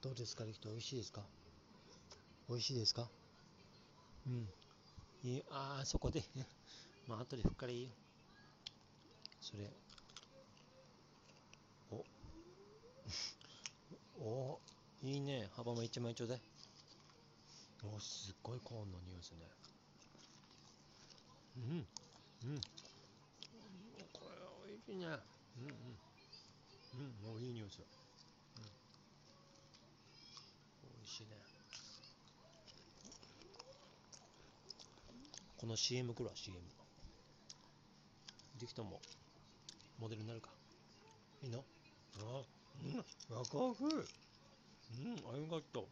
どうですか、リキト、美味しいですか？美味しいですか？うん。いいああ、そこで。まあ、後でふっからいいよ。それ。お。おいいね。幅も一枚ちょうだい。おすっごいコーンの匂いですね。うん。うん。これ美味しいね。うんうん。うん、もういい匂いする。うん。美味しいね。この CM 来るわ、CM。できたもモデルになるか。いいの？あ、うん、赤くうん、ありがと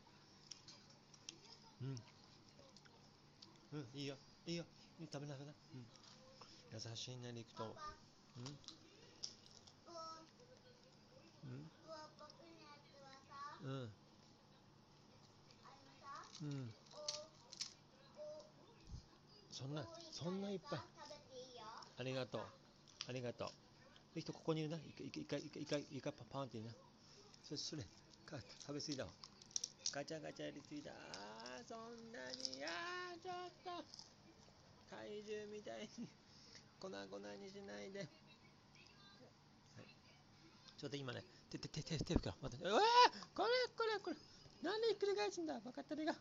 う。うん。うん、いいよ、いいよ。うん食べな、食べな。うん。優しいね、リクト。うん。うん。うん。うん。そんな、そんないっぱい。ありがとう。ありがとう。リクト、ここにいるな。一回、一回、一回、一回、一回、パパンっているな。それ、それ、か食べ過ぎだわ。ガチャガチャやりすぎだ。あー、そんなに、あー、ちょっと。怪獣みたいに粉々にしないで。はい、ちょっと今ね、手、手、手、手、手、手から、待って、うわーこれ、これ、これ。なんでひっくり返すんだ？バカタレが。